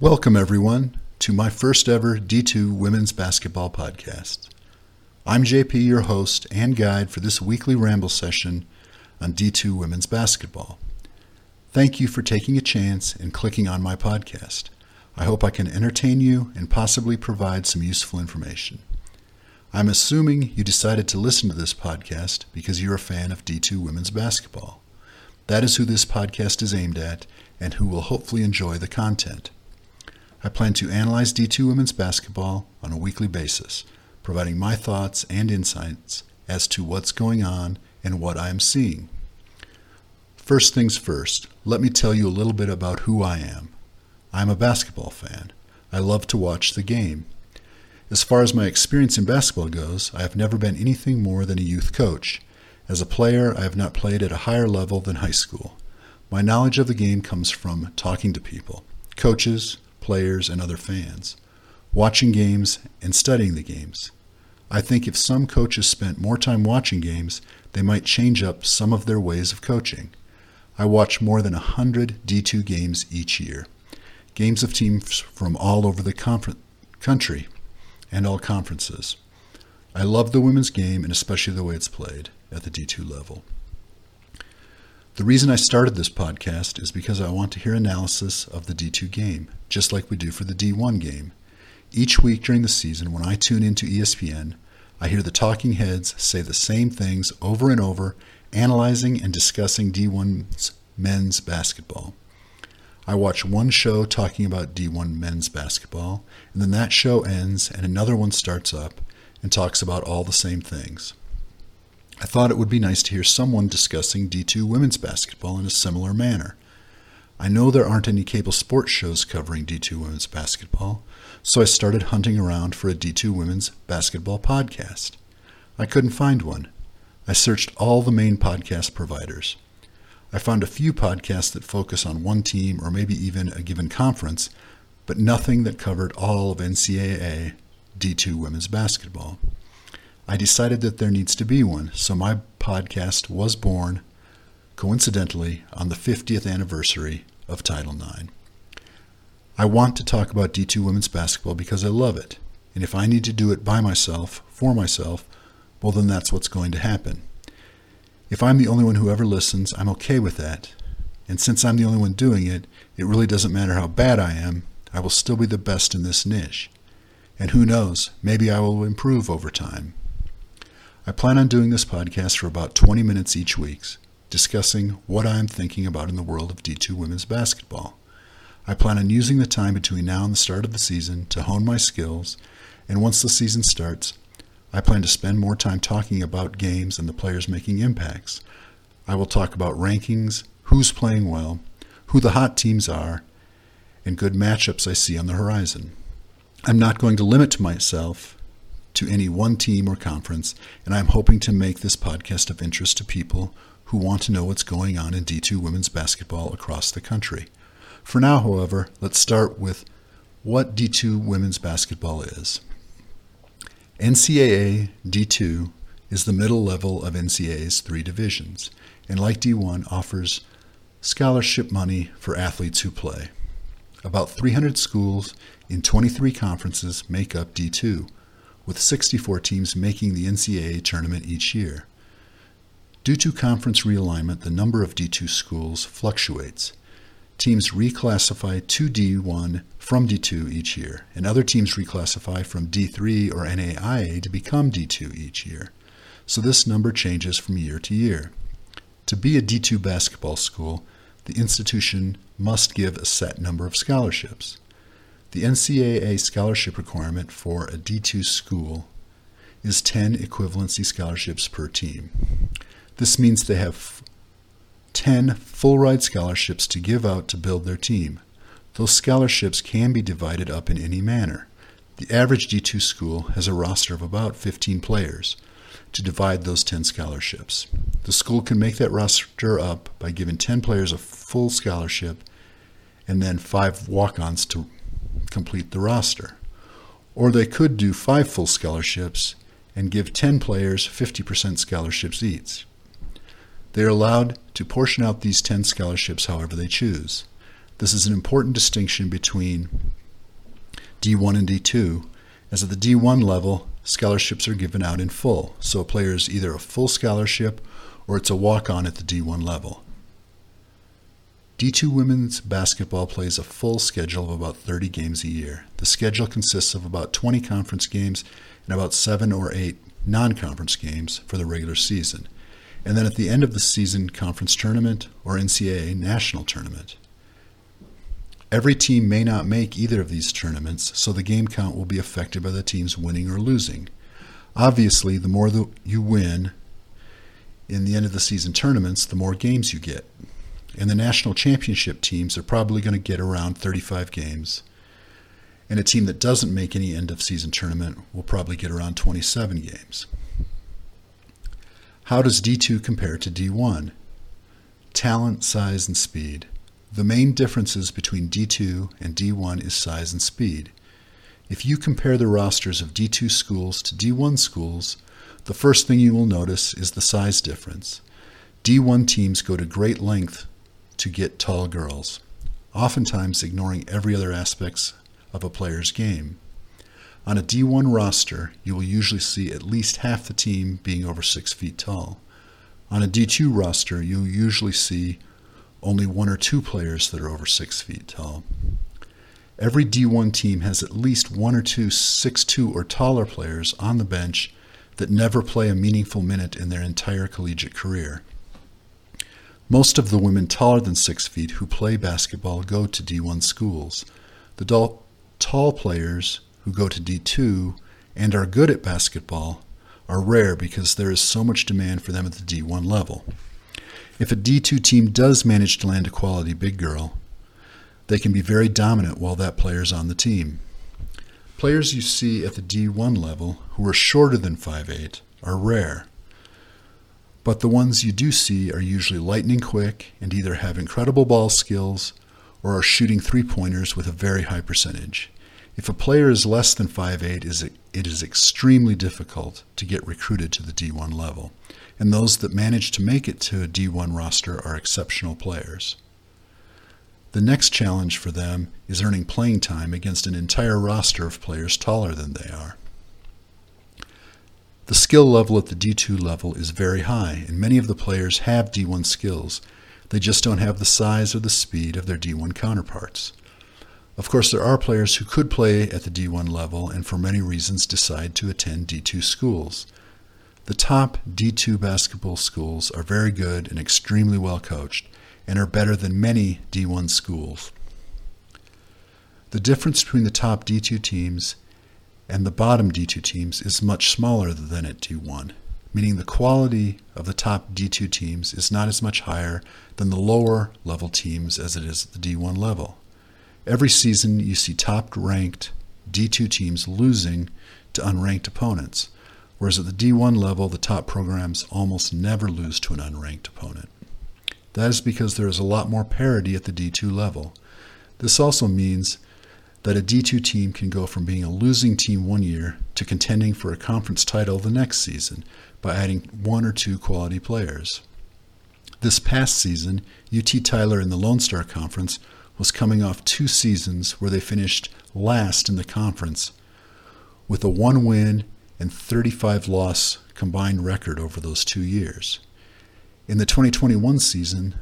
Welcome, everyone, to my first ever D2 Women's Basketball Podcast. I'm JP, your host and guide for this weekly ramble session on D2 Women's Basketball. Thank you for taking a chance and clicking on my podcast. I hope I can entertain you and possibly provide some useful information. I'm assuming you decided to listen to this podcast because you're a fan of D2 Women's Basketball. That is who this podcast is aimed at and who will hopefully enjoy the content. I plan to analyze D2 women's basketball on a weekly basis, providing my thoughts and insights as to what's going on and what I am seeing. First things first, let me tell you a little bit about who I am. I'm a basketball fan. I love to watch the game. As far as my experience in basketball goes, I have never been anything more than a youth coach. As a player, I have not played at a higher level than high school. My knowledge of the game comes from talking to people, coaches, players, and other fans, watching games and studying the games. I think if some coaches spent more time watching games, they might change up some of their ways of coaching. I watch more than 100 D2 games each year, games of teams from all over the confer- country and all conferences. I love the women's game and especially the way it's played at the D2 level. The reason I started this podcast is because I want to hear analysis of the D2 game, just like we do for the D1 game. Each week during the season, when I tune into ESPN, I hear the talking heads say the same things over and over, analyzing and discussing D1's men's basketball. I watch one show talking about D1 men's basketball, and then that show ends and another one starts up and talks about all the same things. I thought it would be nice to hear someone discussing D2 women's basketball in a similar manner. I know there aren't any cable sports shows covering D2 women's basketball, so I started hunting around for a D2 women's basketball podcast. I couldn't find one. I searched all the main podcast providers. I found a few podcasts that focus on one team or maybe even a given conference, but nothing that covered all of NCAA D2 women's basketball. I decided that there needs to be one, so my podcast was born, coincidentally, on the 50th anniversary of Title IX. I want to talk about D2 women's basketball because I love it, and if I need to do it by myself, for myself, well, then that's what's going to happen. If I'm the only one who ever listens, I'm okay with that. And since I'm the only one doing it, it really doesn't matter how bad I am, I will still be the best in this niche. And who knows, maybe I will improve over time. I plan on doing this podcast for about 20 minutes each week, discussing what I am thinking about in the world of D2 women's basketball. I plan on using the time between now and the start of the season to hone my skills, and once the season starts, I plan to spend more time talking about games and the players making impacts. I will talk about rankings, who's playing well, who the hot teams are, and good matchups I see on the horizon. I'm not going to limit myself to any one team or conference, and I'm hoping to make this podcast of interest to people who want to know what's going on in D2 women's basketball across the country. For now, however, let's start with what D2 women's basketball is. NCAA D2 is the middle level of NCAA's three divisions, and like D1, offers scholarship money for athletes who play. About 300 schools in 23 conferences make up D2, with 64 teams making the NCAA tournament each year. Due to conference realignment, the number of D2 schools fluctuates. Teams reclassify to D1 from D2 each year, and other teams reclassify from D3 or NAIA to become D2 each year. So this number changes from year to year. To be a D2 basketball school, the institution must give a set number of scholarships. The NCAA scholarship requirement for a D2 school is 10 equivalency scholarships per team. This means they have 10 full ride scholarships to give out to build their team. Those scholarships can be divided up in any manner. The average D2 school has a roster of about 15 players to divide those 10 scholarships. The school can make that roster up by giving 10 players a full scholarship and then five walk ons to complete the roster. Or they could do five full scholarships and give 10 players 50% scholarships each. They are allowed to portion out these 10 scholarships however they choose. This is an important distinction between D1 and D2, as at the D1 level, scholarships are given out in full, so a player is either a full scholarship or it's a walk on at the D1 level. D2 women's basketball plays a full schedule of about 30 games a year. The schedule consists of about 20 conference games and about 7 or 8 non conference games for the regular season, and then at the end of the season, conference tournament or NCAA national tournament. Every team may not make either of these tournaments, so the game count will be affected by the teams winning or losing. Obviously, the more the, you win in the end of the season tournaments, the more games you get and the national championship teams are probably going to get around 35 games. And a team that doesn't make any end of season tournament will probably get around 27 games. How does D2 compare to D1? Talent, size, and speed. The main differences between D2 and D1 is size and speed. If you compare the rosters of D2 schools to D1 schools, the first thing you will notice is the size difference. D1 teams go to great length to get tall girls, oftentimes ignoring every other aspects of a player's game. On a D1 roster, you will usually see at least half the team being over 6 feet tall. On a D2 roster, you'll usually see only one or two players that are over 6 feet tall. Every D1 team has at least one or two six-two or taller players on the bench that never play a meaningful minute in their entire collegiate career. Most of the women taller than six feet who play basketball go to D1 schools. The tall players who go to D2 and are good at basketball are rare because there is so much demand for them at the D1 level. If a D2 team does manage to land a quality big girl, they can be very dominant while that player is on the team. Players you see at the D1 level who are shorter than 5'8 are rare. But the ones you do see are usually lightning quick and either have incredible ball skills or are shooting three pointers with a very high percentage. If a player is less than 5'8, it is extremely difficult to get recruited to the D1 level, and those that manage to make it to a D1 roster are exceptional players. The next challenge for them is earning playing time against an entire roster of players taller than they are. The skill level at the D2 level is very high, and many of the players have D1 skills. They just don't have the size or the speed of their D1 counterparts. Of course, there are players who could play at the D1 level and for many reasons decide to attend D2 schools. The top D2 basketball schools are very good and extremely well coached and are better than many D1 schools. The difference between the top D2 teams and the bottom D2 teams is much smaller than at D1, meaning the quality of the top D2 teams is not as much higher than the lower level teams as it is at the D1 level. Every season, you see top ranked D2 teams losing to unranked opponents, whereas at the D1 level, the top programs almost never lose to an unranked opponent. That is because there is a lot more parity at the D2 level. This also means that a D2 team can go from being a losing team one year to contending for a conference title the next season by adding one or two quality players. This past season, UT Tyler in the Lone Star Conference was coming off two seasons where they finished last in the conference with a one win and 35 loss combined record over those two years. In the 2021 season,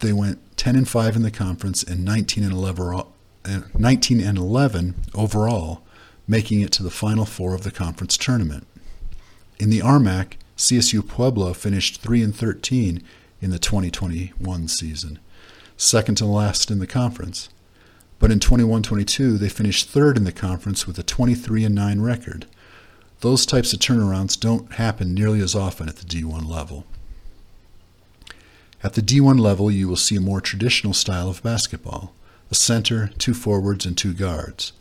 they went 10 and 5 in the conference and 19 and 11 19 and 11 overall, making it to the Final Four of the conference tournament. In the RMAC, CSU Pueblo finished 3 and 13 in the 2021 season, second to last in the conference. But in 21-22, they finished third in the conference with a 23 and 9 record. Those types of turnarounds don't happen nearly as often at the D1 level. At the D1 level, you will see a more traditional style of basketball a center, two forwards, and two guards.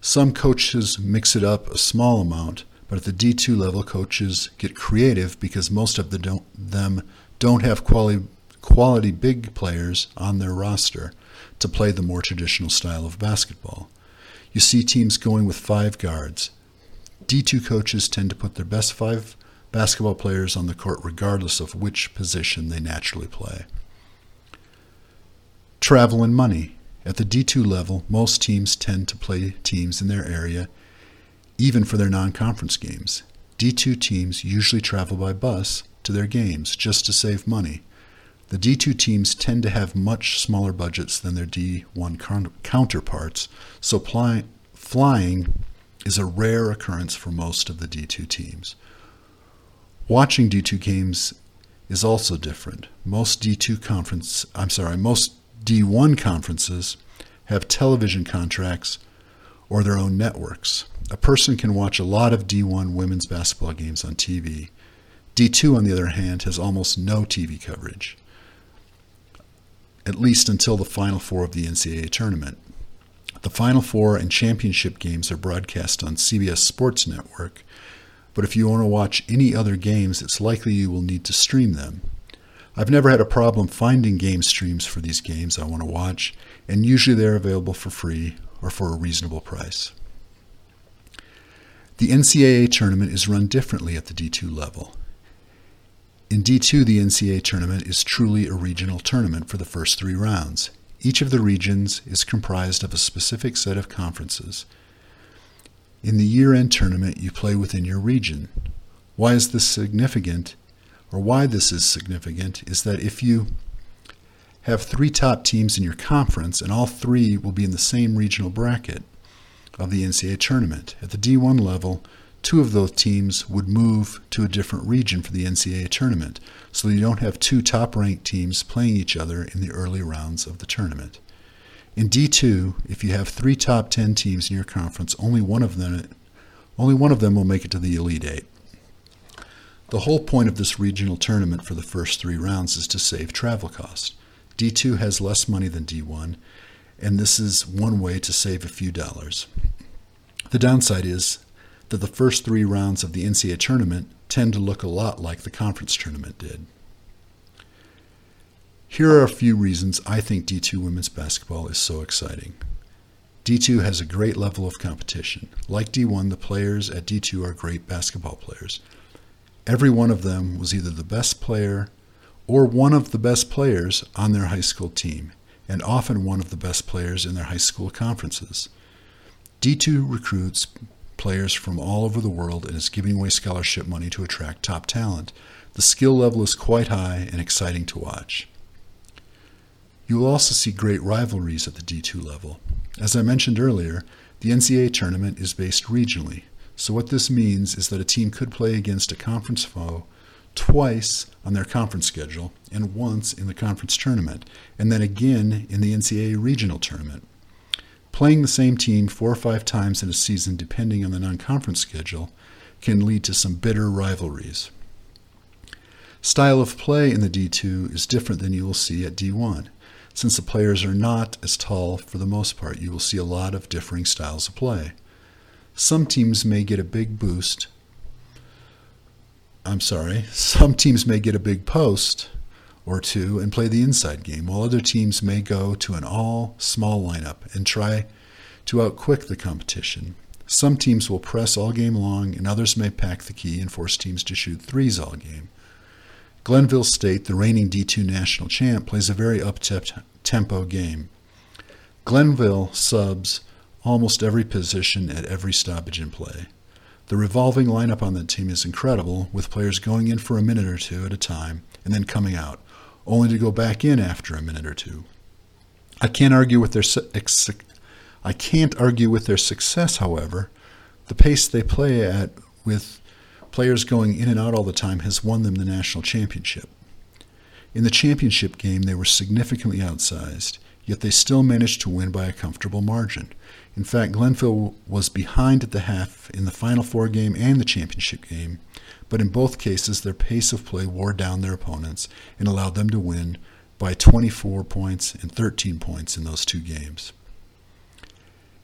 Some coaches mix it up a small amount, but at the D2 level, coaches get creative because most of the don't, them don't have quality, quality big players on their roster to play the more traditional style of basketball. You see teams going with five guards. D2 coaches tend to put their best five basketball players on the court regardless of which position they naturally play. Travel and money. At the D2 level, most teams tend to play teams in their area, even for their non conference games. D2 teams usually travel by bus to their games just to save money. The D2 teams tend to have much smaller budgets than their D1 counterparts, so ply- flying is a rare occurrence for most of the D2 teams. Watching D2 games is also different. Most D2 conference, I'm sorry, most D1 conferences have television contracts or their own networks. A person can watch a lot of D1 women's basketball games on TV. D2, on the other hand, has almost no TV coverage, at least until the Final Four of the NCAA tournament. The Final Four and championship games are broadcast on CBS Sports Network, but if you want to watch any other games, it's likely you will need to stream them. I've never had a problem finding game streams for these games I want to watch, and usually they're available for free or for a reasonable price. The NCAA tournament is run differently at the D2 level. In D2, the NCAA tournament is truly a regional tournament for the first three rounds. Each of the regions is comprised of a specific set of conferences. In the year end tournament, you play within your region. Why is this significant, or why this is significant, is that if you have three top teams in your conference, and all three will be in the same regional bracket of the NCAA tournament, at the D1 level, two of those teams would move to a different region for the NCAA tournament, so you don't have two top ranked teams playing each other in the early rounds of the tournament. In D2, if you have three top 10 teams in your conference, only one of them only one of them will make it to the Elite 8. The whole point of this regional tournament for the first 3 rounds is to save travel costs. D2 has less money than D1, and this is one way to save a few dollars. The downside is that the first three rounds of the NCAA tournament tend to look a lot like the conference tournament did. Here are a few reasons I think D2 women's basketball is so exciting. D2 has a great level of competition. Like D1, the players at D2 are great basketball players. Every one of them was either the best player or one of the best players on their high school team, and often one of the best players in their high school conferences. D2 recruits players from all over the world and is giving away scholarship money to attract top talent. The skill level is quite high and exciting to watch. You will also see great rivalries at the D2 level. As I mentioned earlier, the NCAA tournament is based regionally, so what this means is that a team could play against a conference foe twice on their conference schedule and once in the conference tournament, and then again in the NCAA regional tournament. Playing the same team four or five times in a season, depending on the non conference schedule, can lead to some bitter rivalries. Style of play in the D2 is different than you will see at D1. Since the players are not as tall for the most part, you will see a lot of differing styles of play. Some teams may get a big boost. I'm sorry, some teams may get a big post or two and play the inside game, while other teams may go to an all small lineup and try to outquick the competition. Some teams will press all game long, and others may pack the key and force teams to shoot threes all game. Glenville State, the reigning D2 national champ, plays a very up tempo game. Glenville subs almost every position at every stoppage in play. The revolving lineup on the team is incredible, with players going in for a minute or two at a time and then coming out, only to go back in after a minute or two. I can't argue with their I can't argue with their success, however. The pace they play at with players going in and out all the time has won them the national championship. In the championship game, they were significantly outsized, yet they still managed to win by a comfortable margin. In fact, Glenville was behind at the half in the Final Four game and the championship game, but in both cases, their pace of play wore down their opponents and allowed them to win by 24 points and 13 points in those two games.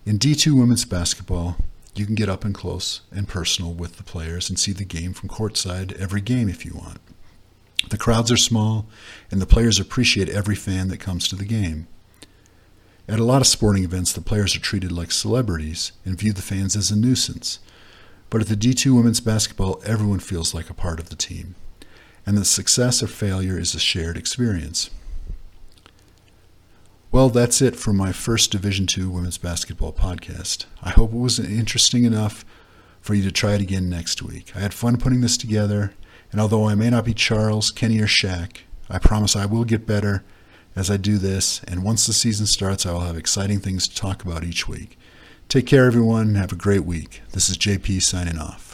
In D2 women's basketball, you can get up and close and personal with the players and see the game from courtside every game if you want. The crowds are small, and the players appreciate every fan that comes to the game. At a lot of sporting events, the players are treated like celebrities and view the fans as a nuisance. But at the D2 women's basketball, everyone feels like a part of the team, and the success or failure is a shared experience. Well, that's it for my first Division II women's basketball podcast. I hope it was interesting enough for you to try it again next week. I had fun putting this together, and although I may not be Charles, Kenny, or Shaq, I promise I will get better as I do this, and once the season starts, I will have exciting things to talk about each week. Take care, everyone, have a great week. This is JP signing off.